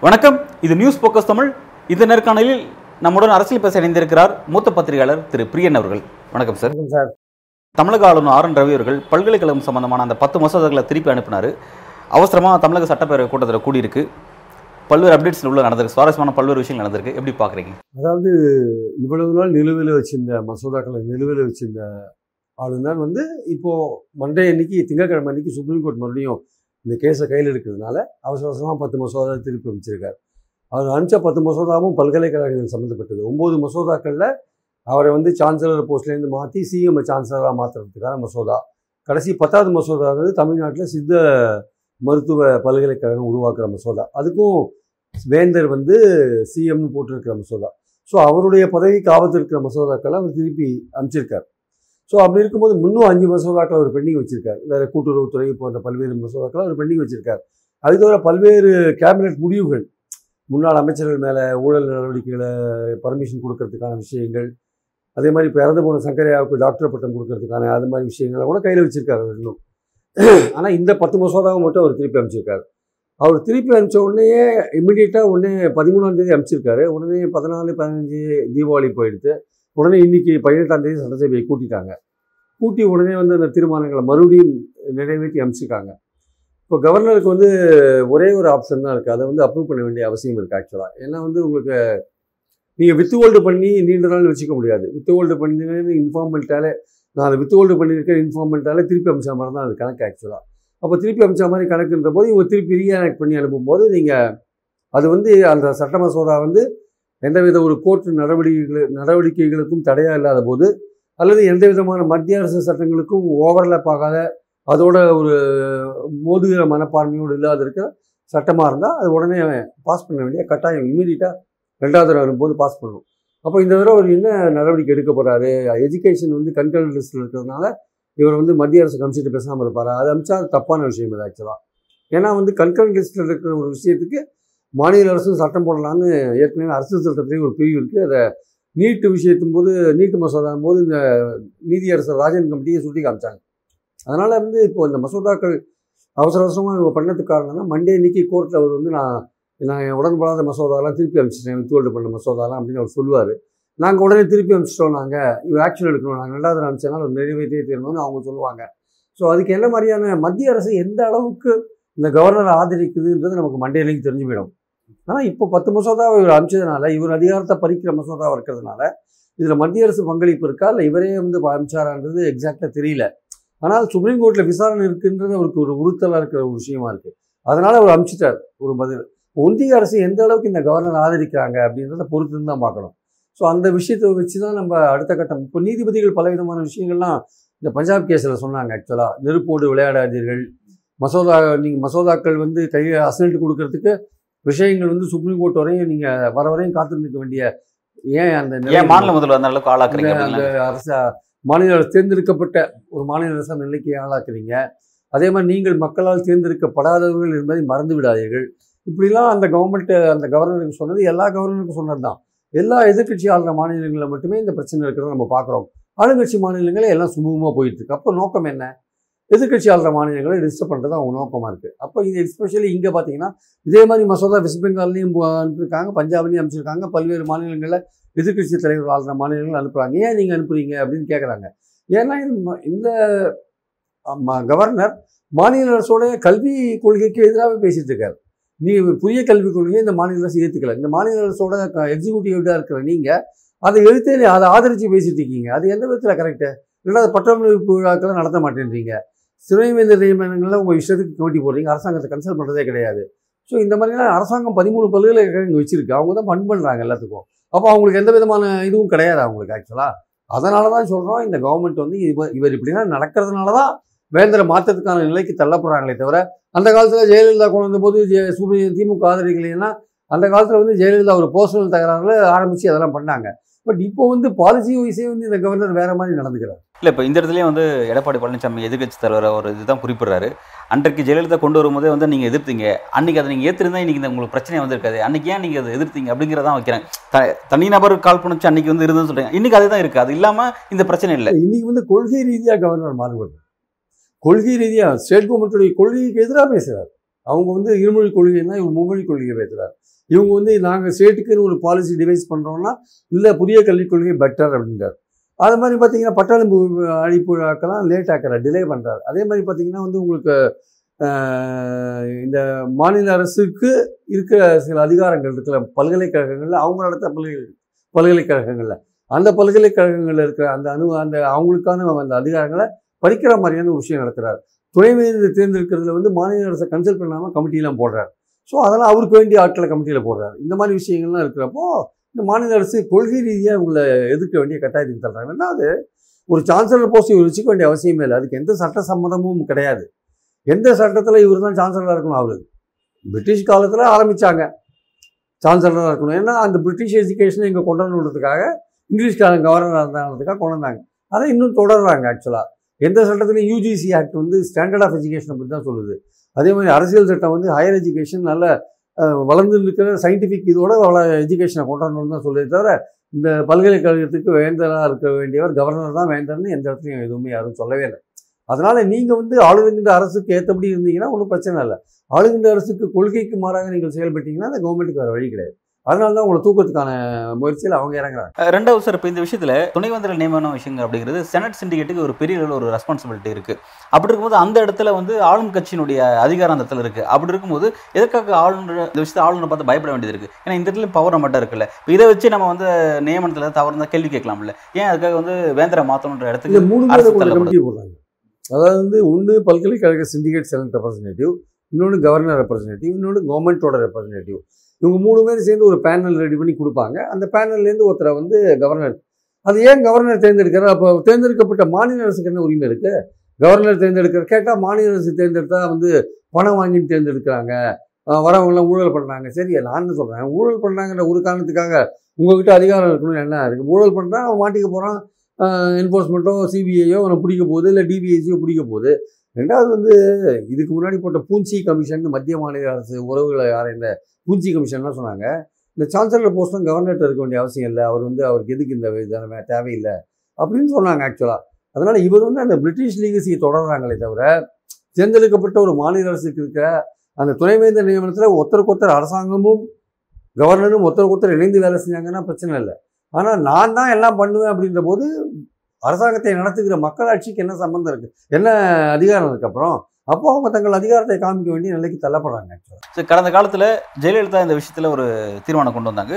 வணக்கம். இது news focus Tamil. இந்த நேர்காணலில் நம்முடன் அரசியல் பேச இணைந்திருக்கிறார் மூத்த பத்திரிகையாளர் திரு பிரியன் அவர்கள். வணக்கம் சார் சார் தமிழக ஆளுநர் ஆர் என் ரவி அவர்கள் பல்கலைக்கழகம் சம்பந்தமான அந்த பத்து மசோதாக்களை திருப்பி அனுப்பினார். அவசரமாக தமிழக சட்டப்பேரவை கூட்டத்தில் கூடியிருக்கு. பல்வேறு அப்டேட்ஸ் உள்ள நடந்திருக்கு. சுவாரஸ்யமான பல்வேறு விஷயங்கள் நடந்திருக்கு. எப்படி பார்க்குறீங்க? அதாவது இவ்வளவு நாள் நிலுவையில் வச்சிருந்த மசோதாக்களை நிலுவையில் வச்சிருந்த ஆளுநர் வந்து இப்போது மண்டே அன்னைக்கு திங்கட்கிழமை அன்னைக்கு சுப்ரீம் கோர்ட் மறுபடியும் இந்த கேஸை கையில் இருக்கிறதுனால அவசர அவசரமாக பத்து மசோதா திருப்பி அமைச்சிருக்கார் அவர் அனுப்பிச்ச பத்து மசோதாவும் பல்கலைக்கழகங்கள் சம்மந்தப்பட்டது ஒம்பது மசோதாக்களில் அவரை வந்து சான்சலர் போஸ்ட்லேருந்து மாற்றி சிஎம் சான்சலராக மாற்றுறதுக்கான மசோதா. கடைசி பத்தாவது மசோதா வந்து தமிழ்நாட்டில் சித்த மருத்துவ பல்கலைக்கழகம் உருவாக்குற மசோதா. அதுக்கும் வேந்தர் வந்து சிஎம்னு போட்டிருக்கிற மசோதா. ஸோ அவருடைய பதவிக்கு ஆபத்து இருக்கிற மசோதாக்களை அவர் திருப்பி அமைச்சிருக்கார் ஸோ அப்படி இருக்கும்போது இன்னும் அஞ்சு மசோதாக்கள் அவர் பெண்டிங் வச்சிருக்கார். வேறு கூட்டுறவுத்துறை போன்ற பல்வேறு மசோதாக்களை அவர் பெண்டிங் வச்சிருக்கார். அது தவிர பல்வேறு கேபினெட் முடிவுகள் முன்னாள் அமைச்சர்கள் மேலே ஊழல் நடவடிக்கைகளை பர்மிஷன் கொடுக்கறதுக்கான விஷயங்கள் அதே மாதிரி இப்போ இறந்து போன சங்கரையாவுக்கு டாக்டர் பட்டம் கொடுக்கறதுக்கான அது மாதிரி விஷயங்களை கூட கையில் வச்சிருக்காரு இன்னும். ஆனால் இந்த பத்து மசோதாவை மட்டும் அவர் திருப்பி அமைச்சிருக்காரு அவர் திருப்பி அனுப்பிச்ச உடனே இம்மிடியேட்டாக உடனே பதிமூணாம் தேதி அனுப்பிச்சிருக்காரு. உடனே பதினாலு பதினஞ்சு தீபாவளி போயிடுத்து உடனே இன்னைக்கு பதினெட்டாம் தேதி சட்டசபையை கூட்டிட்டாங்க. கூட்டி உடனே வந்து அந்த தீர்மானங்களை மறுபடியும் நிறைவேற்றி அனுப்பிச்சிருக்காங்க. இப்போ கவர்னருக்கு வந்து ஒரே ஒரு ஆப்ஷன் தான் இருக்குது அதை வந்து அப்ரூவ் பண்ண வேண்டிய அவசியம் இருக்குது ஆக்சுவலாக ஏன்னா வந்து உங்களுக்கு நீங்கள் வித்து ஹோல்டு பண்ணி நீண்ட நாள் வச்சுக்க முடியாது. வித்து ஹோல்டு பண்ணி இன்ஃபார்ம் பண்ணிட்டாலே நான் அதை வித்து ஹோல்டு பண்ணியிருக்கேன் இன்ஃபார்ம் பண்ணிட்டாலே திருப்பி அமைச்ச மாதிரி தான் அது கணக்கு ஆக்சுவலாக அப்போ திருப்பி அமைச்ச மாதிரி கணக்குன்ற போது இவங்க திருப்பி ரீஆக்ட் பண்ணி அனுப்பும்போது நீங்கள் அது வந்து அந்த சட்ட மசோதா வந்து எந்தவித ஒரு கோர்ட் நடவடிக்கைகள் நடவடிக்கைகளுக்கும் தடையாக இல்லாத போது அல்லது எந்த விதமான மத்திய அரசு சட்டங்களுக்கும் ஓவர்லேப் ஆகாத அதோட ஒரு மோதுகிற மனப்பான்மையோடு இல்லாத இருக்க சட்டமாக இருந்தால் அது உடனே பாஸ் பண்ண வேண்டிய கட்டாயம் இம்மீடியட்டாக ரெண்டாவது தடவை வரும்போது பாஸ் பண்ணணும். அப்போ இந்த தடவை அவர் என்ன நடவடிக்கை எடுக்க போகிறாரு எஜுகேஷன் வந்து கண்ட்ரோல் லிஸ்ட்டில் இருக்கிறதுனால இவர் வந்து மத்திய அரசு கமிஷன் பேசாமல் இருப்பார்? அது அமிச்சா அது தப்பான விஷயம் இது ஆக்சுவலாக ஏன்னா வந்து கண்கரண்ட் லிஸ்ட்டில் இருக்கிற ஒரு விஷயத்துக்கு மாநில அரசும் சட்டம் போடலான்னு ஏற்கனவே அரசு சட்டத்திலேயே ஒரு பிரிவு இருக்குது அதை நீட்டு விஷயத்தும் போது நீட்டு மசோதா போது இந்த நீதியரசர் ராஜன் கமிட்டியை சுட்டி காமிச்சாங்க. அதனால் வந்து இப்போ இந்த மசோதாக்கள் அவசர அவசரமாக இவங்க பண்ணதுக்கு காரணம்னா மண்டே இன்னைக்கு கோர்ட்டில் அவர் வந்து நான் நான் உடன்படாத மசோதாலாம் திருப்பி அமைச்சிட்டேன் வித்துவல்டு பண்ண மசோதாலாம் அப்படின்னு அவர் சொல்லுவார். நாங்கள் உடனே திருப்பி அனுப்பிச்சிட்டோம் நாங்கள் இவர் ஆக்ஷன் எடுக்கணும். நாங்கள் ரெண்டாவது அனுப்பிச்சனால அவர் நிறைவேற்றியே தீரணும்னு அவங்க சொல்லுவாங்க. ஸோ அதுக்கு என்ன மாதிரியான மத்திய அரசு எந்த அளவுக்கு இந்த கவர்னரை ஆதரிக்குதுன்றது நமக்கு மண்டேலையும் தெரிஞ்சு போயிடும் ஆனால் இப்போ பத்து மசோதாவை இவர் அனுப்பிச்சதுனால இவர் அதிகாரத்தை பறிக்கிற மசோதாவை இருக்கிறதுனால இதில் மத்திய அரசு பங்களிப்பு இருக்கா? இல்லை இவரே வந்து அனுப்பிச்சாரான்றது எக்ஸாக்டாக தெரியல. ஆனால் சுப்ரீம் கோர்ட்டில் விசாரணை இருக்குன்றது அவருக்கு ஒரு உறுத்தலாக இருக்கிற ஒரு விஷயமா இருக்குது அதனால் அவர் அனுப்பிச்சிட்டார் ஒரு பதில். ஒன்றிய அரசு எந்த அளவுக்கு இந்த கவர்னர் ஆதரிக்கிறாங்க அப்படின்றத பொறுத்து தான் பார்க்கணும். ஸோ அந்த விஷயத்தை வச்சு தான் நம்ம அடுத்த கட்டம். இப்போ நீதிபதிகள் பலவிதமான விஷயங்கள்லாம் இந்த பஞ்சாப் கேஸில் சொன்னாங்க ஆக்சுவலாக நெருப்போடு விளையாடாதீர்கள். மசோதா நீங்கள் மசோதாக்கள் வந்து கையில் அசல்ட்டு கொடுக்கறதுக்கு விஷயங்கள் வந்து சுப்ரீம் கோர்ட் வரையும் நீங்கள் வர வரையும் காத்திருக்க வேண்டிய ஏன் அந்த மாநில முதல்வர் அந்த அளவுக்கு ஆளாக்குறீங்க அந்த? அரச மாநில அரசு தேர்ந்தெடுக்கப்பட்ட ஒரு மாநில அரசு அந்த நிலைக்கு ஆளாக்குறீங்க. அதே மாதிரி நீங்கள் மக்களால் தேர்ந்தெடுக்கப்படாதவர்கள் என்பதை மறந்து விடாதீர்கள் இப்படிலாம் அந்த கவர்மெண்ட் அந்த கவர்னருக்கு சொன்னது எல்லா கவர்னருக்கும் சொன்னது தான் எல்லா எதிர்க்கட்சி ஆளுற மாநிலங்களில் மட்டுமே இந்த பிரச்சனை இருக்கிறத நம்ம பார்க்குறோம். ஆளுங்கட்சி மாநிலங்களே எல்லாம் சுமூகமாக போயிட்டு இருக்கு. அப்போ நோக்கம் என்ன? எதிர்க்கட்சி ஆளுற மாநிலங்களை டிஸ்டர்ப் பண்ணுறது அவங்க நோக்கமாக இருக்குது அப்போ இது எஸ்பெஷலி இங்கே பார்த்தீங்கன்னா இதே மாதிரி மசோதா வெஸ்ட் பெங்கால்லையும் அனுப்பியிருக்காங்க பஞ்சாப்லையும் அனுப்பிச்சிருக்காங்க. பல்வேறு மாநிலங்களில் எதிர்க்கட்சி தலைவர் ஆளுற மாநிலங்கள் அனுப்புகிறாங்க ஏன் நீங்கள் அனுப்புறீங்க அப்படின்னு கேட்குறாங்க ஏன்னா இந்த இந்த கவர்னர் மாநில அரசோடைய கல்வி கொள்கைக்கு எதிராகவே பேசிட்டு இருக்காரு. நீ புதிய கல்விக் கொள்கையை இந்த மாநில அரசு ஏற்றுக்கல இந்த மாநில அரசோட எக்ஸிக்யூட்டிவாக இருக்கிற நீங்கள் அதை எழுத்தே அதை ஆதரித்து பேசிட்டு இருக்கீங்க. அது எந்த விதத்தில் கரெக்டு ரெண்டாவது பட்டமளிப்பு விழாக்களை நடத்த மாட்டேன்றீங்க. சிறைவேந்தர் நியமனங்களில் உங்கள் இஷ்டத்துக்கு கமிட்டி போடுறீங்க. அரசாங்கத்தை கன்சல்ட் பண்ணுறதே கிடையாது. ஸோ இந்த மாதிரிலாம் அரசாங்கம் பதிமூணு பல்கலைக்கழகம் இங்கே வச்சிருக்கு. அவங்க தான் ஃபண்ட் பண்ணுறாங்க எல்லாத்துக்கும். அப்போ அவங்களுக்கு எந்த விதமான இதுவும் கிடையாது அவங்களுக்கு ஆக்சுவலாக அதனால தான் சொல்கிறோம் இந்த கவர்மெண்ட் வந்து இவர் இவர் இப்படிலாம் நடக்கிறதுனால தான் வேந்தரை மாற்றத்துக்கான நிலைக்கு தள்ளப்படுறாங்களே தவிர அந்த காலத்தில் ஜெயலலிதா கொண்டு வந்தபோது திமுக ஆதரிக்கலைன்னா அந்த காலத்தில் வந்து ஜெயலலிதா ஒரு பர்சனல் தகராறுல ஆரம்பித்து அதெல்லாம் பண்ணாங்க. பட் இப்போ வந்து பாலிசி வைஸே வந்து இந்த கவர்னர் வேற மாதிரி நடந்துக்கிறார். இல்லை இப்போ இந்த இடத்துலயே வந்து எடப்பாடி பழனிசாமி எதிர்க்கட்சி தலைவர் ஒரு இதுதான் குறிப்பிடுறாரு. அன்றைக்கு ஜெயலலிதா கொண்டு வரும்போதே வந்து நீங்கள் எதிர்த்தீங்க. அன்னைக்கு அதை நீங்கள் ஏற்றிருந்தா இன்னைக்கு இந்த உங்களுக்கு பிரச்சனை வந்திருக்காது. அன்னைக்கு ஏன் நீங்கள் அதை எதிர்த்தீங்க அப்படிங்கிறதான் வைக்கிறேன். த தனிநபர் கால் பண்ணிச்சு அன்னைக்கு வந்து இருந்ததுன்னு சொல்றீங்க. இன்னைக்கு அதுதான் இருக்கு. அது இல்லாமல் இந்த பிரச்சனை இல்லை. இன்னைக்கு வந்து கொள்கை ரீதியா கவர்னர் மாறுபடுறார். கொள்கை ரீதியாக ஸ்டேட் கவர்மெண்ட்டுடைய கொள்கைக்கு எதிராக பேசுகிறார் அவங்க வந்து இருமொழி கொள்கைன்னா இவங்க மும்மொழி கொள்கையை பேசுகிறார் இவங்க வந்து நாங்கள் ஸ்டேட்டுக்குன்னு ஒரு பாலிசி டிவைஸ் பண்ணுறோம்னா இல்லை புதிய கல்விக் கொள்கை பெட்டர் அப்படின்றார். அது மாதிரி பார்த்தீங்கன்னா பட்டாளி அழிப்பு விழாக்கெல்லாம் லேட் ஆக்கிறார் டிலே பண்ணுறாரு அதே மாதிரி பார்த்தீங்கன்னா வந்து உங்களுக்கு இந்த மாநில அரசுக்கு இருக்கிற சில அதிகாரங்கள் இருக்கிற பல்கலைக்கழகங்களில் அவங்க நடத்த பல்கலை பல்கலைக்கழகங்களில். அந்த பல்கலைக்கழகங்களில் இருக்கிற அந்த அணு அந்த அவங்களுக்கான அந்த அதிகாரங்களை பறிக்கிற மாதிரியான ஒரு விஷயம் நடக்கிறார் துணைவேந்தர் தேர்ந்தெடுக்கிறதுல வந்து மாநில அரசை கன்சல்ட் பண்ணாமல் கமிட்டிலாம் போடுறார். ஸோ அதெல்லாம் அவருக்கு வேண்டிய ஆட்களை கமிட்டியில் போடுறாரு. இந்த மாதிரி விஷயங்கள்லாம் இருக்கிறப்போ இந்த மாநில அரசு கொள்கை ரீதியாக உங்களை எதிர்க்க வேண்டிய கட்டாயத்துக்கு தள்ளுறாங்க. ரெண்டாவது ஒரு சான்சலர் போஸ்ட் இவர் வச்சுக்க வேண்டிய அவசியமே இல்லை. அதுக்கு எந்த சட்ட சம்மதமும் கிடையாது. எந்த சட்டத்தில் இவர் தான் சான்சலராக இருக்கணும் அவரு? பிரிட்டிஷ் காலத்தில் ஆரம்பித்தாங்க சான்சலராக இருக்கணும். ஏன்னா அந்த பிரிட்டிஷ் எஜுகேஷனை இங்கே கொண்டு வரணுன்றதுக்காக இங்கிலீஷ்காரன் கவர்னராக இருந்தாங்கிறதுக்காக கொண்டு வந்தாங்க. அதை இன்னும் தொடர்றாங்க ஆக்சுவலாக எந்த சட்டத்திலையும் யூஜிசி ஆக்ட் வந்து ஸ்டாண்டர்ட் ஆஃப் எஜுகேஷனை பற்றி தான் சொல்லுது. அதே மாதிரி அரசியல் சட்டம் வந்து ஹையர் எஜுகேஷன் நல்ல வளர்ந்து இருக்கிற சயின்டிஃபிக் இதோட வள எஜுகேஷனை கொண்டாடணும்னு தான் சொல்லுது தவிர இந்த பல்கலைக்கழகத்துக்கு வேந்தராக இருக்க வேண்டியவர் கவர்னர் தான் வேந்தர்னு எந்த இடத்துலையும் எதுவுமே யாரும் சொல்லவே இல்லை. அதனால் நீங்கள் வந்து ஆளுகின்ற அரசுக்கு ஏற்றபடி இருந்தீங்கன்னா ஒன்றும் பிரச்சனை இல்லை. ஆளுகின்ற அரசுக்கு கொள்கைக்கு மாறாக நீங்கள் செயல்பட்டீங்கன்னா அந்த கவர்மெண்ட்டுக்கு வேறு வழி கிடையாது. அதனால தான் உங்களை தூக்கத்துக்கான முயற்சியில் அவங்க இறங்குறாங்க. ரெண்டாவது சார் இப்போ இந்த விஷயத்தில் துணைவேந்தர் நியமன விஷயங்கள் அப்படிங்கிறது செனட் சிண்டிகேட்டுக்கு ஒரு பெரிய அளவில் ஒரு ரெஸ்பான்சிபிலிட்டி இருக்கு. அப்படி இருக்கும்போது அந்த இடத்துல வந்து ஆளும் கட்சியினுடைய அதிகாரம் அந்த இடத்துல இருக்கு. அப்படி இருக்கும்போது எதற்காக ஆளுநர் இந்த விஷயத்தை ஆளுநர் பார்த்து பயப்பட வேண்டியது இருக்கு? ஏன்னா இந்த இடத்துல பவர் நம்மகிட்ட இருக்குல்ல. இப்போ இதை வச்சு நம்ம வந்து நியமனத்தில் தவறுந்தா கேள்வி கேட்கலாம்ல. ஏன் அதுக்காக வந்து வேந்தரை மாற்றணுன்ற இடத்துக்கு மூணு அரசு போடுறாங்க. அதாவது வந்து ஒன்று பல்கலைக்கழக சிண்டிகேட் செனட் ரெப்ரசன்டேட்டிவ் இன்னொன்று கவர்னர் ரெப்ரசன்டேட்டிவ் இன்னொன்று கவர்மெண்ட்டோட ரெப்ரசன்டேட்டிவ் இவங்க மூணு பேரும் சேர்ந்து ஒரு பேனல் ரெடி பண்ணி கொடுப்பாங்க. அந்த பேனல்லேருந்து ஒருத்தரை வந்து கவர்னர் அது ஏன் கவர்னர் தேர்ந்தெடுக்கிறார்? அப்போ தேர்ந்தெடுக்கப்பட்ட மாநில அரசுக்கு என்ன உரிமை இருக்குது கவர்னர் தேர்ந்தெடுக்கிற கேட்டால் மாநில அரசு தேர்ந்தெடுத்தா வந்து பணம் வாங்கி தேர்ந்தெடுக்கிறாங்க. வரவங்களாம் ஊழல் பண்ணுறாங்க சரி நான் என்ன சொல்கிறேன் ஊழல் பண்ணுறாங்கிற ஒரு காரணத்துக்காக உங்ககிட்ட அதிகாரம் இருக்கணும்னு என்ன இருக்குது ஊழல் பண்ணுறா அவன் மாட்டிக்க போகிறான் என்ஃபோர்ஸ்மெண்ட்டோ சிபிஐயோ அவனை பிடிக்க போகுது இல்லை டிபிஎஸ்சியோ பிடிக்க போகுது. ரெண்டாவது வந்து இதுக்கு முன்னாடி போட்ட பூஞ்சி கமிஷன் மத்திய மாநில அரசு உறவுகளை ஆராய்ந்த பூஞ்சி கமிஷன்லாம் சொன்னாங்க. இந்த சான்சலர் போஸ்ட்டும் கவர்னர்கிட்ட இருக்க வேண்டிய அவசியம் இல்லை. அவர் வந்து அவருக்கு எதுக்கு இந்த இதான தேவையில்லை அப்படின்னு சொன்னாங்க ஆக்சுவலாக அதனால் இவர் வந்து அந்த பிரிட்டிஷ் லீகசியை தொடர்றாங்களே தவிர தேர்ந்தெடுக்கப்பட்ட ஒரு மாநில அரசுக்கு இருக்க அந்த துணைவேந்தர் நியமனத்தில் ஒருத்தருக்கு ஒருத்தர் அரசாங்கமும் கவர்னரும் ஒருத்தருக்கு ஒருத்தர் இணைந்து வேலை செஞ்சாங்கன்னா பிரச்சனை இல்லை. ஆனால் நான் தான் எல்லாம் பண்ணுவேன் அப்படின்ற போது அரசாங்கத்தை நடத்துகிற மக்களாட்சிக்கு என்ன சம்மந்தம் இருக்குது என்ன அதிகாரம் இருக்கு அப்புறம்? அப்போ அவங்க தங்கள் அதிகாரத்தை காமிக்க வேண்டிய நிலைக்கு தள்ளப்படுறாங்க actually. சரி, கடந்த காலத்தில் ஜெயலலிதா இந்த விஷயத்தில் ஒரு தீர்மானம் கொண்டு வந்தாங்க.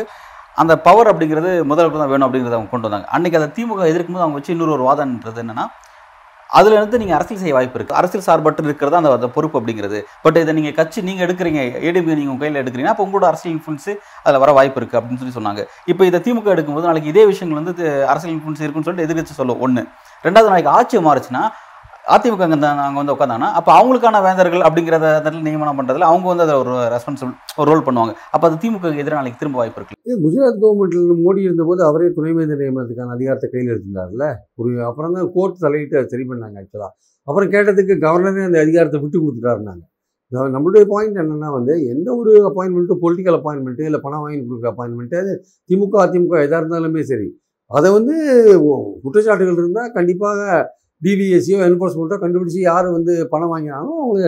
அந்த பவர் அப்படிங்கிறது முதல்வர் தான் வேணும் அப்படிங்கிறத அவங்க கொண்டு வந்தாங்க. அன்றைக்கி அதை திமுக எதிர்க்கும்போது அவங்க வச்சு இன்னொரு ஒரு வாதம்ன்றது என்னன்னா அதுல இருந்து நீங்க அரசியல் செய்ய வாய்ப்பு இருக்கு. அரசியல் சார்பற்று இருக்கிறது அந்த அந்த பொறுப்பு அப்படிங்கிறது. பட் இதை நீங்க கட்சி நீங்க எடுக்கிறீங்க ஏடிபி நீங்க உங்க கையில் எடுக்கிறீங்கன்னா அப்போ உங்களோட அரசியல் இன்ஃபுளுன்ஸ் அதில் வர வாய்ப்பு இருக்கு அப்படின்னு சொல்லி சொன்னாங்க. இப்போ இதை திமுக எடுக்கும்போது நாளைக்கு இதே விஷயங்கள் வந்து அரசியல் இன்ஃபுளுன்ஸ் இருக்குன்னு சொல்லிட்டு எதிர்க்கட்சி சொல்லும். ஒன்று ரெண்டாவது நாளைக்கு ஆட்சி மாறுச்சுன்னா அதிமுக அங்கே வந்து உட்காந்தாங்கன்னா அப்போ அவங்களுக்கான வேந்தர்கள் அப்படிங்கிறத நியமனம் பண்ணுறதுல அவங்க வந்து அதை ஒரு ரெஸ்பான்சிபிள் ஒரு ரோல் பண்ணுவாங்க. அப்போ அது திமுக எதிராக நாளைக்கு திரும்ப வாய்ப்பு இருக்கு. குஜராத் கவர்மெண்ட்ல மோடி இருந்தபோது அவரே துணைவேந்தர் நியமனத்துக்கான அதிகாரத்தை கையில் எடுத்திருந்தார்ல ஒரு அப்புறம் தான் கோர்ட் தலையிட்டு அதை சரி பண்ணாங்க ஆக்சுவலாக அப்புறம் கேட்டதுக்கு கவர்னரே அந்த அதிகாரத்தை விட்டு கொடுத்துட்டாருனாங்க நம்மளுடைய பாயிண்ட் என்னென்னா வந்து எந்த ஒரு அப்பாயின்மெண்ட்டும் பொலிட்டிக்கல் அப்பாயின்மெண்ட்டு இல்லை பணம் வாங்கி கொடுக்குற அப்பாயின்மெண்ட்டு அது திமுக அதிமுக எதாக இருந்தாலுமே சரி. அதை வந்து குற்றச்சாட்டுகள் இருந்தால் கண்டிப்பாக டிவிஎஸ்சியோ என்ஃபோர்ஸ்மெண்ட்டோ கண்டுபிடிச்சி யார் வந்து பணம் வாங்கினாலும் அவங்க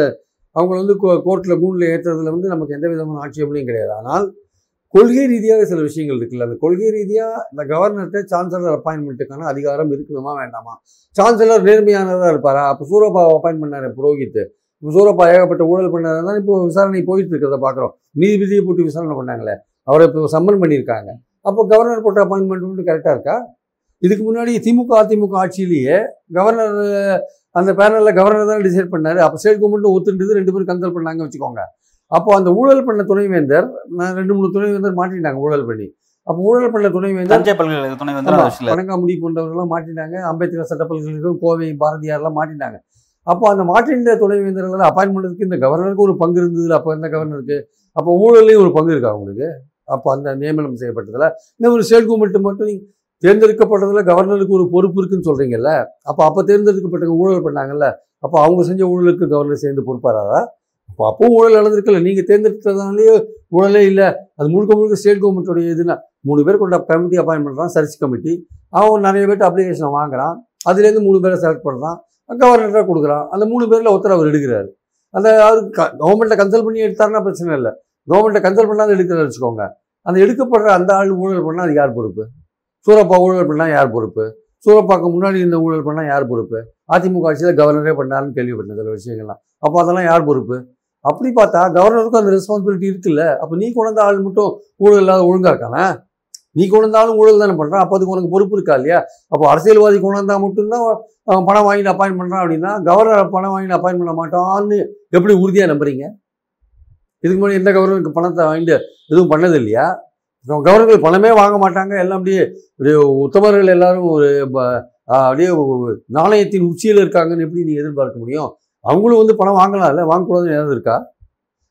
அவங்கள வந்து கோர்ட்டில் கூண்டில் ஏற்றுறதுல வந்து நமக்கு எந்த விதமான ஆட்சேபனையும் கிடையாது. ஆனால் கொள்கை ரீதியாக சில விஷயங்கள் இருக்குல்ல. அந்த கொள்கை ரீதியாக இந்த கவர்னர்கிட்ட சான்சலர் அப்பாயின்மெண்ட்டுக்கான அதிகாரம் இருக்கணுமா வேண்டாமா? சான்சலர் நேர்மையானதாக இருப்பாரா? அப்போ சூரப்பா அப்பாயின் பண்ணார் புரோஹித் இப்போ சூரப்பா ஏகப்பட்ட ஊழல் பண்ணாரு தான் இப்போ விசாரணை போயிட்டு இருக்கிறத பார்க்குறோம் நீதிபதியை போட்டு விசாரணை பண்ணாங்களே. அவரை இப்போ சம்மன் பண்ணியிருக்காங்க. அப்போ கவர்னர் போட்ட அப்பாயின்மெண்ட் மட்டும் கரெக்டாக இருக்கா? இதுக்கு முன்னாடி திமுக அதிமுக ஆட்சியிலேயே கவர்னர் அந்த பேனலில் கவர்னர் தான் டிசைட் பண்ணாரு. அப்போ ஸ்டேட் கவர்மெண்ட்டும் ஒத்துட்டு ரெண்டு பேரும் கன்சல்ட் பண்ணாங்க வச்சுக்கோங்க. அப்போ அந்த ஊழல் பண்ண துணைவேந்தர் நான் ரெண்டு மூணு துணைவேந்தர் மாட்டிட்டாங்க ஊழல் பண்ணி. அப்போ ஊழல் பண்ண துணைவேந்தர் தஞ்சை பல்கலைக்கழக வணங்காமுடி போன்றவர்கள்லாம் மாட்டிட்டாங்க. அம்பேத்கர் சட்ட பல்கலைக்கழகம் கோவை பாரதியார்லாம் மாட்டிட்டாங்க. அப்போ அந்த மாட்டின்ற துணைவேந்தர்கள் அப்பாயின்மெண்ட்டுக்கு இந்த கவர்னருக்கு ஒரு பங்கு இருந்தது அப்போ இந்த கவர்னருக்கு அப்போ ஊழல்லையும் ஒரு பங்கு இருக்கா அவங்களுக்கு அப்போ அந்த நியமனம் செய்யப்பட்டதில். இந்த ஒரு ஸ்டேட் கவர்மெண்ட் மட்டும் நீங்க தேர்ந்தெடுக்கப்பட்டதில் கவர்னருக்கு ஒரு பொறுப்பு இருக்குன்னு சொல்கிறீங்கல்ல அப்போ அப்போ தேர்ந்தெடுக்கப்பட்டவங்க ஊழல் பண்ணாங்கல்ல அப்போ அவங்க செஞ்ச ஊழலுக்கு கவர்னர் சேர்ந்து பொறுப்பாராரா? அப்போ அப்போ ஊழல் நடந்திருக்கல நீங்கள் தேர்ந்தெடுத்ததுனாலேயே ஊழலே இல்லை. அது முழுக்க முழுக்க ஸ்டேட் கவர்மெண்ட்டோடைய இதுனா மூணு பேர் கொண்ட கமிட்டி அப்பாயின் பண்ணுறான் சர்ச் கமிட்டி அவன் நிறைய பேர்ட்டு அப்ளிகேஷன் வாங்குறான் அதுலேருந்து மூணு பேரை செலக்ட் பண்ணுறான் கவர்னராக கொடுக்குறான். அந்த மூணு பேரில் ஒருத்தர் அவர் எடுக்கிறாரு. அந்த அவர் கவர்மெண்ட்டை கன்சல்ட் பண்ணி எடுத்தாருன்னா பிரச்சனை இல்லை. கவர்மெண்ட்டை கன்சல்ட் பண்ணாத எடுக்கிறத வச்சுக்கோங்க. அந்த எடுக்கப்படுற அந்த ஆள் ஊழல் பண்ணால் அது யார் பொறுப்பு? சூரப்பா ஊழல் பண்ணால் யார் பொறுப்பு? சூரப்பாக்கு முன்னாடி இந்த ஊழல் பண்ணால் யார் பொறுப்பு? அதிமுக ஆட்சியில் கவர்னரே பண்ணாருன்னு கேள்விப்பட்டேன் சில விஷயங்கள்லாம். அப்போ அதெல்லாம் யார் பொறுப்பு? அப்படி பார்த்தா கவர்னருக்கும் அந்த ரெஸ்பான்சிபிலிட்டி இருக்குல்ல. அப்போ நீ கொண்ட ஆள் மட்டும் ஊழல் இல்லாத ஒழுங்காக இருக்கானே? நீ கொண்டாலும் ஊழல் தானே பண்ணுறான் அப்போ அதுக்கு உனக்கு பொறுப்பு இருக்கா இல்லையா? அப்போ அரசியல்வாதி கொண்டாந்தா மட்டும்தான் அவன் பணம் வாங்கிட்டு அப்பாயின் பண்ணுறான் அப்படின்னா கவர்னர் பணம் வாங்கிட்டு அப்பாயின் பண்ண மாட்டான்னு எப்படி உறுதியாக நம்புறீங்க? இதுக்கு முன்னாடி எந்த கவர்னருக்கு பணத்தை வாங்கிட்டு எதுவும் பண்ணது இல்லையா? கவர்னர்கள் பணமே வாங்க மாட்டாங்க. எல்லாம் அப்படியே அப்படியே உத்தமர்கள் எல்லாரும் ஒரு ப- அப்படியே நாணயத்தின் உச்சியில் இருக்காங்கன்னு எப்படி நீ எதிர்பார்க்க முடியும்? அவங்களும் வந்து பணம் வாங்கலாம் இல்லை வாங்கக்கூடாதுன்னு ஏதாவது இருக்கா?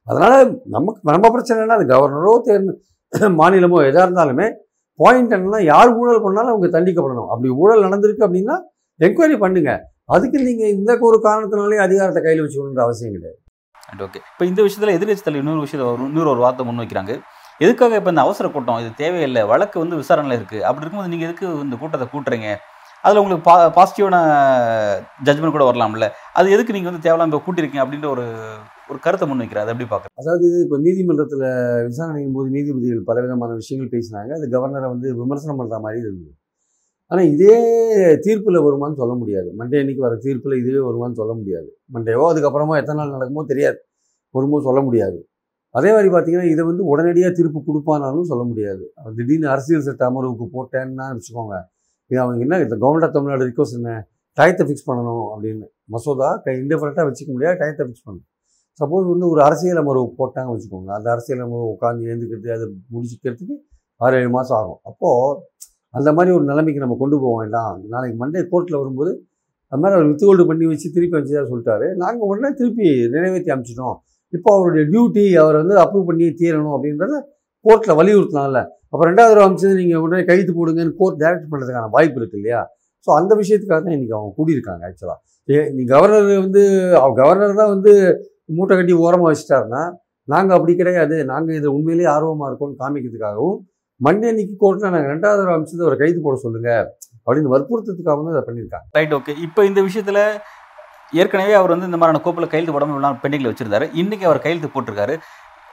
அதனால் நமக்கு நம்ம பிரச்சனைனா அது கவர்னரோ தேர்ந்து மாநிலமோ எதாக இருந்தாலுமே பாயிண்ட் என்னன்னா யார் ஊழல் பண்ணாலும் அவங்க தண்டிக்கப்படணும். அப்படி ஊழல் நடந்திருக்கு அப்படின்னா என்கொயரி பண்ணுங்க. அதுக்கு நீங்கள் இந்த ஒரு காரணத்தினாலே அதிகாரத்தை கையில் வச்சுக்கணுன்ற அவசியம் கிடையாது. ஓகே இப்போ இந்த விஷயத்தில் எதிர்கட்சி தலைவர் இன்னொரு விஷயத்தில் இன்னொரு ஒரு வார்த்தை முன் வைக்கிறாங்க எதுக்காக இப்போ இந்த அவசர கூட்டம்? இது தேவையில்லை. வழக்கு வந்து விசாரணையில் இருக்குது அப்படி இருக்கும்போது நீங்கள் எதுக்கு இந்த கூட்டத்தை கூட்டுறீங்க? அதில் உங்களுக்கு பா பாசிட்டிவான ஜட்ஜ்மெண்ட் கூட வரலாம்ல. அது எதுக்கு நீங்கள் வந்து தேவையில்லாம இப்போ கூட்டிருக்கீங்க அப்படின்ற ஒரு ஒரு கருத்தை முன் அதை எப்படி பார்க்குறேன் அதாவது இப்போ நீதிமன்றத்தில் விசாரணையும் போது நீதிபதிகள் பலவிதமான விஷயங்கள் பேசினாங்க. அது கவர்னரை வந்து விமர்சனம் பண்ணுற மாதிரி இருந்தது. ஆனால் இதே தீர்ப்பில் வருமான்னு சொல்ல முடியாது. மண்டே அன்னைக்கு வர தீர்ப்பில் இதுவே வருமான்னு சொல்ல முடியாது. மண்டேவோ அதுக்கப்புறமா எத்தனை நாள் நடக்குமோ தெரியாது. வருமோ சொல்ல முடியாது. அதே மாதிரி பார்த்தீங்கன்னா இதை வந்து உடனடியாக திருப்பி கொடுப்பானாலும் சொல்ல முடியாது. திடீர்னு அரசியல் சட்ட அமர்வுக்கு போட்டேன்னா வச்சுக்கோங்க. இது அவங்க என்ன இந்த கவர்மெண்ட் ஆஃப் தமிழ்நாடு ரிக்வஸ்ட் என்ன? டயத்தை ஃபிக்ஸ் பண்ணணும் அப்படின்னு. மசோதா கை இண்டிஃபரெண்ட்டாக வச்சுக்க முடியாது டயத்தை ஃபிக்ஸ் பண்ணணும். சப்போஸ் வந்து ஒரு அரசியல் அமர்வு போட்டாங்க வச்சுக்கோங்க. அந்த அரசியல் அமர்வு உட்காந்து எழுந்துக்கிறது அதை முடிச்சுக்கிறதுக்கு ஆறு ஏழு மாதம் ஆகும். அப்போது அந்த மாதிரி ஒரு நிலைமைக்கு நம்ம கொண்டு போவோம் வேண்டாம் நாளைக்கு மண்டே கோர்ட்டில் வரும்போது அது மாதிரி அவர் வித்துகோல்டு பண்ணி வச்சு திருப்பி அனுப்பிச்சதா சொல்லிட்டாரு. நாங்கள் உடனே திருப்பி நிறைவேற்றி அமிச்சிட்டோம் இப்போ அவருடைய டியூட்டி அவர் வந்து அப்ரூவ் பண்ணி தீரணும் அப்படின்றத கோர்ட்டில் வலியுறுத்தலாம்ல அப்போ ரெண்டாவது தடவை அமிச்சது நீங்கள் உடனே கைது போடுங்கன்னு கோர்ட் டைரக்ட் பண்ணுறதுக்கான வாய்ப்பு இருக்கு இல்லையா? ஸோ அந்த விஷயத்துக்காக தான் இன்றைக்கி அவங்க கூடியிருக்காங்க ஆக்சுவலாக நீ கவர்னர் வந்து அவ- கவர்னர் தான் வந்து மூட்டை கட்டி ஓரமாக வச்சுட்டாருன்னா நாங்கள் அப்படி கிடையாது. நாங்கள் இது உண்மையிலேயே ஆர்வமாக இருக்கோம்னு காமிக்கிறதுக்காகவும் மண்டே அன்னைக்கு கோர்ட்டில் நாங்கள் ரெண்டாவது தடவை அமிச்சது அவரை கைது போட சொல்லுங்கள் அப்படின்னு வற்புறுத்ததுக்காக தான் அதை பண்ணியிருக்காங்க. ரைட் ஓகே இப்போ இந்த விஷயத்தில் ஏற்கனவே அவர் வந்து இந்த மாதிரியான கோப்பில் கையெழுத்து போடாமல் இவ்வளோ பெண்டிங்கில் வச்சிருந்தாரு. இன்னைக்கு அவர் கையெழுத்து போட்டிருக்காரு.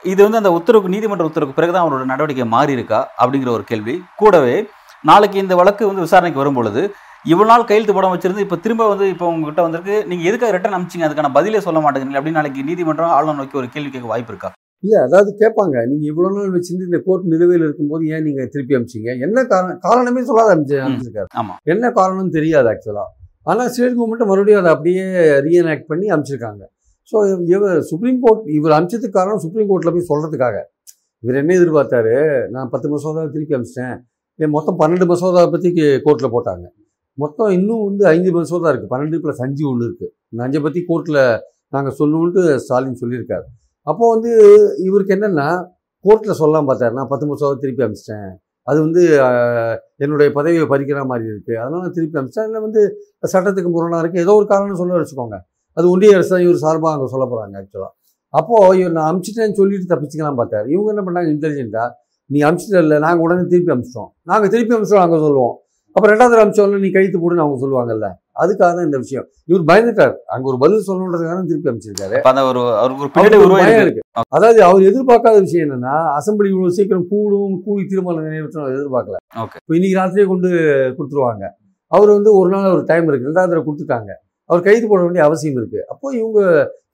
இது வந்து அந்த உத்தரவுக்கு நீதிமன்ற உத்தரவுக்கு பிறகு தான் அவரோட நடவடிக்கை மாறி இருக்கா அப்படிங்கிற ஒரு கேள்வி. கூடவே நாளைக்கு இந்த வழக்கு வந்து விசாரணைக்கு வரும் பொழுது இவ்வளவு நாள் கையெழுத்து போடாம வச்சிருந்து இப்போ திரும்ப வந்து இப்போ உங்ககிட்ட வந்திருக்கு நீங்க எதுக்காக ரிட்டர்ன் அமிச்சிங்க அதுக்கான பதிலே சொல்ல மாட்டேங்கிறீங்க அப்படின்னு நாளைக்கு நீதிமன்றம் ஆளுநர் நோக்கி ஒரு கேள்வி கேட்க வாய்ப்பு இருக்கா? இல்லை அதாவது கேட்பாங்க நீங்கள் இவ்வளோ நாள் வச்சிருந்து இந்த கோர்ட் நிலுவையில் இருக்கும்போது ஏன் நீங்கள் திருப்பி அமிச்சிங்க என்ன காரணம் காரணமே சொல்லாத அமிச்சு அமிச்சிருக்காரு ஆமா. என்ன காரணம்னு தெரியாது ஆக்சுவலாக ஆனால் ஸ்டேட் கவர்மெண்ட்டை மறுபடியும் அதை அப்படியே ரீஎனாக்ட் பண்ணி அனுப்பிச்சிருக்காங்க. ஸோ இவர் சுப்ரீம் கோர்ட் இவர் அனுப்பிச்சதுக்கு காரணம் சுப்ரீம் கோர்ட்டில் போய் சொல்கிறதுக்காக இவர் என்ன எதிர்பார்த்தாரு? நான் பத்து மசோதாவை திருப்பி அனுப்பிச்சிட்டேன். ஏன் மொத்தம் பன்னெண்டு மசோதாவை பற்றி கோர்ட்டில் போட்டாங்க. மொத்தம் இன்னும் வந்து ஐந்து மசோதா இருக்குது பன்னெண்டு ப்ளஸ் அஞ்சு ஒன்று இருக்குது இந்த அஞ்சை பற்றி கோர்ட்டில் நாங்கள் சொல்லணுன்ட்டு ஸ்டாலின் சொல்லியிருக்காரு. அப்போது வந்து இவருக்கு என்னென்னா கோர்ட்டில் சொல்லலாம் பார்த்தாரு. நான் பத்து மசோதா திருப்பி அமிச்சிட்டேன் அது வந்து என்னுடைய பதவியை பறிக்கிற மாதிரி இருக்குது அதனால் நான் திருப்பி அனுப்பிச்சேன் இல்லை வந்து சட்டத்துக்கு முரணாக இருக்குது ஏதோ ஒரு காரணம் சொல்ல வச்சுக்கோங்க. அது ஒன்றிய அரசு தான் இவர் சார்பாக அங்கே சொல்ல போகிறாங்க ஆக்சுவலாக அப்போது இவர் நான் அனுப்பிச்சிட்டேன்னு சொல்லிட்டு தப்பிச்சுக்கலாம் பார்த்தாரு. இவங்க என்ன பண்ணாங்க இன்டெலிஜென்ட்டாக நீ அமிச்சிட்ட இல்லை. நாங்கள் உடனே திருப்பி அமிச்சிட்டோம் நாங்கள் திருப்பி அமிச்சிட்டோம் அங்கே சொல்லுவோம். அப்போ ரெண்டாவது அமிச்சோம்ல நீ கழித்து போடுன்னு அவங்க சொல்லுவாங்கல்ல? அதுக்காக தான் இந்த விஷயம். இவர் பயந்துட்டார். அங்கே ஒரு பதில் சொல்லணுன்றதுக்காக திருப்பி அமிச்சிருக்காரு. அதாவது அவர் எதிர்பார்க்காத விஷயம் என்னன்னா அசம்பிளி இவ்வளவு சீக்கிரம் கூடும் கூடி தீர்மானம் நிறைவேற்றும் அவர் எதிர்பார்க்கல. இப்போ இன்னைக்கு ராத்திரியே கொண்டு கொடுத்துருவாங்க. அவர் வந்து ஒரு நாள் ஒரு டைம் இருக்கு. ரெண்டாவது கொடுத்துட்டாங்க. அவர் கைது போட வேண்டிய அவசியம் இருக்கு. அப்போ இவங்க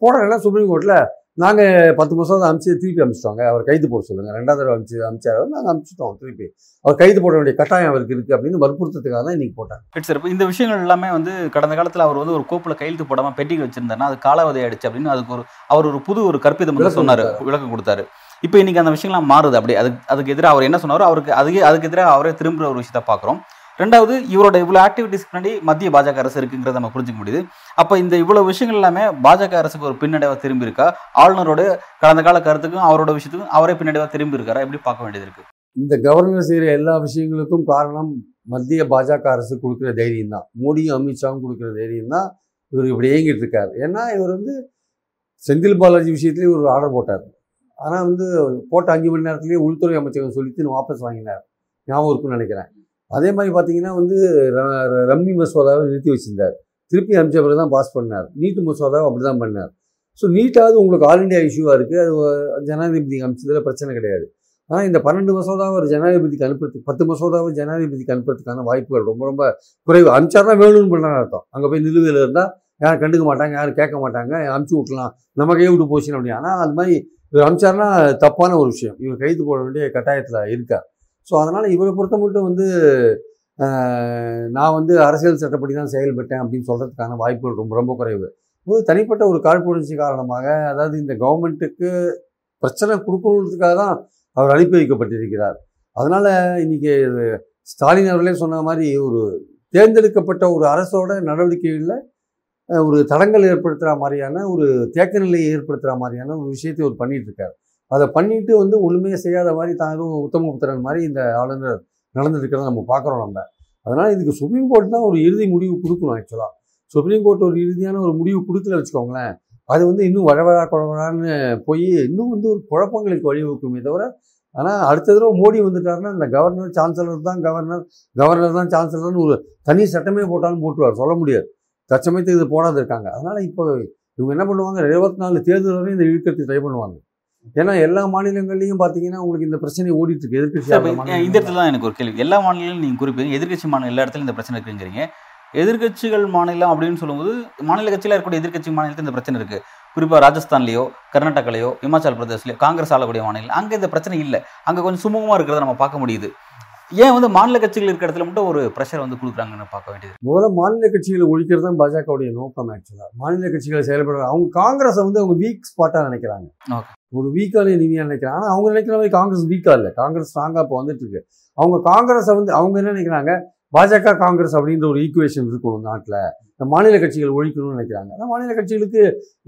போனாங்கன்னா சுப்ரீம் கோர்ட்ல. நாங்க பத்து மாசம் தான் அமிச்சு திருப்பி அமிச்சிட்டோங்க. அவர் கைது போட சொல்லுங்க. ரெண்டாவது தடவை அமிச்சு அமிச்சாரு. நாங்க அமிச்சிட்டோம் திருப்பி. அவர் கைது போட வேண்டிய கட்டாயம் அவருக்கு இருக்கு அப்படின்னு வற்புறுத்ததுக்காக தான் இன்னைக்கு போட்டாங்க. சார் இப்போ இந்த விஷயங்கள் எல்லாமே வந்து கடந்த காலத்தில் அவர் வந்து ஒரு கோப்பில் கையெழுத்து போடாம பெட்டிங் வச்சிருந்தாருன்னா அது காலாவதி ஆயிடுச்சு அப்படின்னு அதுக்கு ஒரு அவர் ஒரு புது ஒரு கற்பிதம் சொன்னாரு. விளக்கம் கொடுத்தாரு. இப்போ இன்னைக்கு அந்த விஷயங்கள்லாம் மாறுது. அப்படி அதுக்கு அதுக்கு எதிராக அவர் என்ன சொன்னாரோ அவருக்கு அதுக்கு அதுக்கு எதிராக அவரே திரும்புற ஒரு விஷயத்த பார்க்குறோம் ரெண்டாவது இவரோட இவ்வளோ ஆக்டிவிட்டிஸ் பின்னாடி மத்திய பாஜக அரசு இருக்குங்கிறத நம்ம புரிஞ்சுக்க முடியுது. அப்போ இந்த இவ்வளோ விஷயங்கள் எல்லாமே பாஜக அரசுக்கு ஒரு பின்னடைவாக திரும்பி இருக்கா ஆளுநரோட கடந்த கால கருத்துக்கும் அவரோட விஷயத்துக்கும் அவரே பின்னடைவாக திரும்பி இருக்காரா எப்படி பார்க்க வேண்டியது இருக்கு? இந்த கவர்னர் செய்கிற எல்லா விஷயங்களுக்கும் காரணம் மத்திய பாஜக அரசு கொடுக்குற தைரியம் தான். மோடியும் அமித்ஷாவும் கொடுக்குற தைரியம் தான் இவர் இப்படி இயங்கிட்டு இருக்காரு. ஏன்னா இவர் வந்து செந்தில் பாலாஜி விஷயத்துலேயே ஒரு ஆர்டர் போட்டார். ஆனால் வந்து போட்ட அஞ்சு மணி நேரத்துலேயே உள்துறை அமைச்சகம் சொல்லிட்டு வாபஸ் வாங்கினார். ஞாபகம் இருக்குன்னு நினைக்கிறேன். அதே மாதிரி பார்த்தீங்கன்னா வந்து ர- ரம்மி மசோதாவை நிறுத்தி வச்சுருந்தார். திருப்பி அனுப்பிச்ச பிறகு தான் பாஸ் பண்ணார். நீட்டு மசோதாவை அப்படி தான் பண்ணார். ஸோ நீட்டாவது உங்களுக்கு ஆல் இண்டியா இஷ்யூவாக இருக்குது அது ஜனாதிபதி ஜனாதிபதிக்கு பிரச்சனை கிடையாது. ஆனால் இந்த பன்னெண்டு மசோதாவை ஒரு ஜனாதிபதிக்கு அனுப்புறதுக்கு பத்து மசோதாவை ஜனாதிபதிக்கு அனுப்புறதுக்கான வாய்ப்புகள் ரொம்ப ரொம்ப குறைவு. அமிச்சார்னா வேணும்னு பண்ணுறாங்க அர்த்தம். அங்கே போய் நிலுவையில் இருந்தால் யாரும் கண்டுக்க மாட்டாங்க யாரும் கேட்க மாட்டாங்க அமுச்சு விட்லாம் நம்ம கையை விட்டு போச்சுன்னு அப்படி ஆனால் அது மாதிரி இவர் அமிச்சார்னா தப்பான ஒரு விஷயம். இவர் கைது போட வேண்டிய கட்டாயத்தில் இருக்கார். ஸோ அதனால் இவரை பொறுத்த மட்டும் வந்து நான் வந்து அரசியல் சட்டப்படி தான் செயல்பட்டேன் அப்படின்னு சொல்கிறதுக்கான வாய்ப்புகள் ரொம்ப ரொம்ப குறைவு. ஒரு தனிப்பட்ட ஒரு காழ்ப்புணர்ச்சி காரணமாக அதாவது இந்த கவர்மெண்ட்டுக்கு பிரச்சனை கொடுக்கணுன்றதுக்காக தான் அவர் அனுப்பி வைக்கப்பட்டிருக்கிறார். அதனால் இன்றைக்கி ஸ்டாலின் அவர்களே சொன்ன மாதிரி ஒரு தேர்ந்தெடுக்கப்பட்ட ஒரு அரசோட நடவடிக்கைகளில் ஒரு தடங்கள் ஏற்படுத்துகிற மாதிரியான ஒரு தேக்க நிலையை ஏற்படுத்துகிற மாதிரியான ஒரு விஷயத்தை அவர் பண்ணிகிட்ருக்கார் இருக்கார். அதை பண்ணிட்டு வந்து ஒன்றுமே செய்யாத மாதிரி தான் எதுவும் உத்தமபுத்திரன் மாதிரி இந்த ஆளுநர் நடந்துருக்கிறத நம்ம பார்க்குறோம் நம்ம. அதனால் இதுக்கு சுப்ரீம் கோர்ட் தான் ஒரு இறுதி முடிவு கொடுக்கணும் ஆக்சுவலாக சுப்ரீம் கோர்ட் ஒரு இறுதியான ஒரு முடிவு கொடுக்கல வச்சுக்கோங்களேன் அது வந்து இன்னும் வழவழா குழவழான்னு போய் இன்னும் வந்து ஒரு குழப்பங்களுக்கு வழிவகுக்குமே தவிர ஆனால் அடுத்த தடவை மோடி வந்துட்டாருன்னா இந்த கவர்னர் சான்சலர் தான் கவர்னர் கவர்னர் தான் சான்சலர்னு ஒரு தனி சட்டமே போட்டாலும் போட்டுருவார் சொல்ல முடியாது. தற்சமயத்துக்கு இது போடாது இருக்காங்க. அதனால் இப்போ இவங்க என்ன பண்ணுவாங்க இருபத்தி நாலு தேர்தல் வரையும் இந்த இழுக்கத்தை ட்ரை பண்ணுவாங்க. ஏன்னா எல்லா மாநிலங்கள்லையும் பார்த்தீங்கன்னா உங்களுக்கு இந்த பிரச்சனை ஓடிட்டு இருக்கு. இப்ப இந்த இடத்துல தான் எனக்கு ஒரு கேள்வி. எல்லா மாநிலங்களும் நீங்கள் குறிப்பிங்க எதிர்க்கட்சி மாநிலம் எல்லா இடத்துலையும் இந்த பிரச்சனை இருக்குங்கிறீங்க. எதிர்க்கட்சிகள் மாநிலம் அப்படின்னு சொல்லும்போது மாநில கட்சியில் இருக்கக்கூடிய எதிர்க்கட்சி மாநிலத்தில் இந்த பிரச்சனை இருக்கு. குறிப்பாக ராஜஸ்தான்லயோ கர்நாடகாலையோ இமாச்சல் பிரதேஷ்லையோ காங்கிரஸ் ஆளக்கூடிய மாநிலம் அங்கே இந்த பிரச்சனை இல்லை. அங்கே கொஞ்சம் சுமூகமாக இருக்கிறத நம்ம பார்க்க முடியுது. ஏன் வந்து மாநில கட்சிகள் இருக்கிற இடத்துல மட்டும் ஒரு ப்ரெஷர் வந்து கொடுக்குறாங்கன்னு பார்க்க வேண்டியது? முதல்ல மாநில கட்சிகளை ஒழிக்கிறது தான் பாஜகவுடைய நோக்கம் ஆக்சுவலாக மாநில கட்சிகளை செயல்பட அவங்க காங்கிரஸை வந்து அவங்க வீக் ஸ்பாட்டாக நினைக்கிறாங்க. ஒரு வீக்கான இனிமையாக நினைக்கிறாங்க. ஆனால் அவங்க நினைக்கிற மாதிரி காங்கிரஸ் வீக்காக இல்லை. காங்கிரஸ் ஸ்ட்ராங்காக இப்போ வந்துட்டு இருக்கு அவங்க காங்கிரஸை வந்து அவங்க என்ன நினைக்கிறாங்க? பாஜக காங்கிரஸ் அப்படின்ற ஒரு ஈக்குவேஷன் இருக்கணும் நாட்டில். இந்த மாநில கட்சிகள் ஒழிக்கணும்னு நினைக்கிறாங்க. ஆனால் மாநில கட்சிகளுக்கு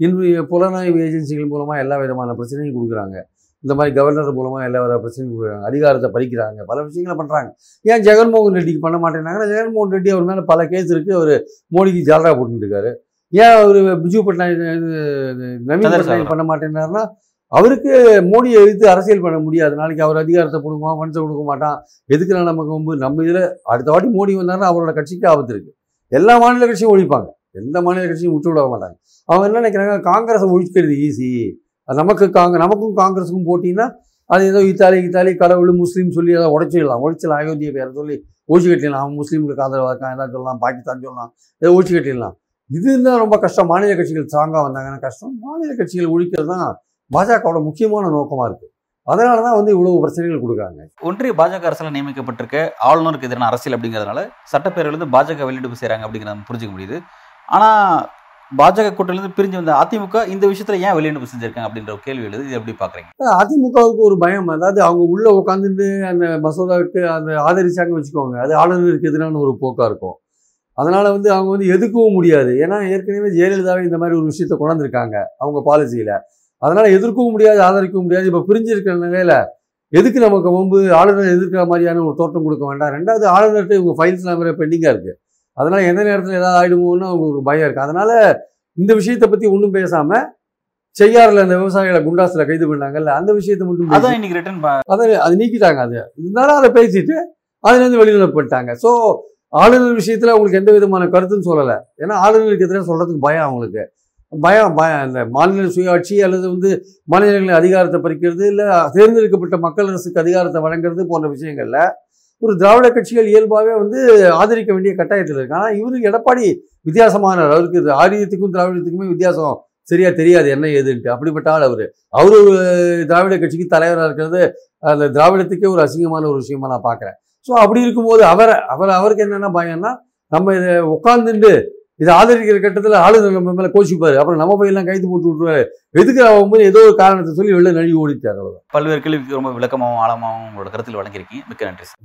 இன்றைய புலனாய்வு ஏஜென்சிகள் மூலமாக எல்லா விதமான பிரச்சனையும் கொடுக்குறாங்க. இந்த மாதிரி கவர்னர் மூலமாக எல்லா வித பிரச்சனையும் கொடுக்குறாங்க அதிகாரத்தை பறிக்கிறாங்க பல விஷயங்களை பண்ணுறாங்க ஏன் ஜெகன்மோகன் ரெட்டிக்கு பண்ண மாட்டேங்கிறாங்கன்னா ஜெகன்மோகன் ரெட்டி அவர் மேலே பல கேஸ் இருக்குது அவர் மோடிக்கு ஜாலரா போட்டுட்டு இருக்காரு. ஏன் அவர் பிஜு பட்நாயக் நவீன் பட்நாயக் பண்ண மாட்டேன்னாருன்னா அவருக்கு மோடியை எதிர்த்து அரசியல் பண்ண முடியாது. நாளைக்கு அவர் அதிகாரத்தை கொடுக்குமா மனசை கொடுக்க மாட்டான். எதுக்கு நான் நமக்கு வந்து நம்ம இதில் அடுத்த வாட்டி மோடி வந்தாருன்னா அவரோட கட்சிக்கு ஆபத்து இருக்கு. எல்லா மாநில கட்சியும் ஒழிப்பாங்க. எந்த மாநில கட்சியும் விட்டு விட மாட்டாங்க. அவங்க என்ன நினைக்கிறாங்க? காங்கிரஸை ஒழிக்கிறது ஈஸி நமக்கு காங்க நமக்கும் காங்கிரஸுக்கும் போட்டின்னா அது ஏதோ இத்தாலி இத்தாலி கடவுள் முஸ்லீம் சொல்லி அதை உடச்சிடலாம். உடச்சிடலாம். அயோத்தியை பேரை சொல்லி ஒழிச்சு கட்டிடலாம். அவன் முஸ்லீம்களுக்கு ஆதரவாக இருக்கான் ஏதாவது சொல்லலாம் பாகிஸ்தான் சொல்லலாம் ஏதோ ஒழிச்சு கட்டிடலாம். இது இருந்தால் ரொம்ப கஷ்டம். மாநில கட்சிகள் ஸ்ட்ராங்காக வந்தாங்கன்னா கஷ்டம். மாநில கட்சிகள் ஒழிக்கிறது தான் பாஜகவோட முக்கியமான நோக்கமாக இருக்குது அதனால தான் வந்து இவ்வளவு பிரச்சனைகள் கொடுக்குறாங்க. ஒன்றிய பாஜக அரசில் நியமிக்கப்பட்டிருக்க ஆளுநருக்கு எதிரான அரசியல் அப்படிங்கிறதுனால சட்டப்பேரவையிலிருந்து பாஜக வெளியிட்டு செய்கிறாங்க அப்படிங்கிறத புரிஞ்சுக்க முடியுது. ஆனால் பாஜக கூட்டிலிருந்து பிரிஞ்சு வந்த அதிமுக இந்த விஷயத்துல ஏன் வெளியிட்டு செஞ்சிருக்காங்க அப்படின்ற ஒரு கேள்வி எழுது. இது எப்படி பாக்குறீங்க? அதிமுகவுக்கு ஒரு பயம். அதாவது அவங்க உள்ள உட்காந்துட்டு அந்த மசோதாவுக்கு அந்த ஆதரிச்சாங்க வச்சுக்கோங்க. அது ஆளுநருக்கு எதிரான ஒரு போக்கா இருக்கும். அதனால வந்து அவங்க வந்து எதிர்க்கவும் முடியாது. ஏன்னா ஏற்கனவே ஜெயலலிதாவே இந்த மாதிரி ஒரு விஷயத்த கொண்டாந்துருக்காங்க அவங்க பாலிசியில அதனால எதிர்க்கவும் முடியாது ஆதரிக்கவும் முடியாது. இப்போ பிரிஞ்சிருக்கிற நிலையில எதுக்கு நமக்கு முன்பு ஆளுநர் எதிர்க்கிற மாதிரியான ஒரு தோற்றம் கொடுக்க வேண்டாம். ரெண்டாவது ஆளுநர்கிட்ட இவங்க ஃபைல்ஸ் எல்லாமே பெண்டிங்காக இருக்குது அதனால எந்த நேரத்தில் ஏதாவது ஆயிடுமோன்னு அவங்களுக்கு ஒரு பயம் இருக்கு. அதனால இந்த விஷயத்தை பத்தி ஒன்றும் பேசாம செய்யாறுல அந்த விவசாயிகளை குண்டாசில் கைது பண்ணாங்கல்ல அந்த விஷயத்தை மட்டும் அதான் இன்னைக்கு ரிட்டர்ன் அதை அது நீக்கிட்டாங்க அது. இருந்தாலும் அதை பேசிட்டு அதுலேருந்து வெளிநடப்பு பண்ணிட்டாங்க ஸோ ஆளுநர் விஷயத்தில் அவங்களுக்கு எந்த விதமான கருத்துன்னு சொல்லலை. ஏன்னா ஆளுநருக்கு எதிராக சொல்கிறதுக்கு பயம் அவங்களுக்கு. பயம் பயம் இந்த மாநில சுயாட்சி அல்லது வந்து மாநிலங்களின் அதிகாரத்தை பறிக்கிறது இல்லை தேர்ந்தெடுக்கப்பட்ட மக்கள் அரசுக்கு அதிகாரத்தை வழங்குறது போன்ற விஷயங்களில் ஒரு திராவிட கட்சிகள் இயல்பாகவே வந்து ஆதரிக்க வேண்டிய கட்டாயத்தில் இருக்கு. ஆனால் இவருக்கு எடப்பாடி வித்தியாசமானார். அவருக்கு இது ஆரியத்துக்கும் திராவிடத்துக்குமே வித்தியாசம் சரியா தெரியாது என்ன ஏதுன்ட்டு. அப்படிப்பட்ட ஆள் அவர். அவர் ஒரு திராவிட கட்சிக்கு தலைவராக இருக்கிறது அந்த திராவிடத்துக்கே ஒரு அசிங்கமான ஒரு விஷயமா நான் பார்க்குறேன் ஸோ அப்படி இருக்கும்போது அவரை அவர் அவருக்கு என்னென்ன பயம்னா நம்ம இதை உட்காந்துட்டு இதை ஆதரிக்கிற கட்டத்தில் ஆளுநர் நம்ம மேலே கோச்சிப்பாரு. அப்புறம் நம்ம போய் எல்லாம் கைது போட்டு விட்டுருவாரு. எதுக்கு அவங்க ஏதோ ஒரு காரணத்தை சொல்லி வெளில நழுவி ஓடிட்டார் அவ்வளவுதான். பல்வேறு கேள்விக்கு ரொம்ப விளக்கமாகவும் ஆழமாகவும் உங்களோட கருத்தில் வழங்கியிருக்கீங்க. மிக்க நன்றி சார்.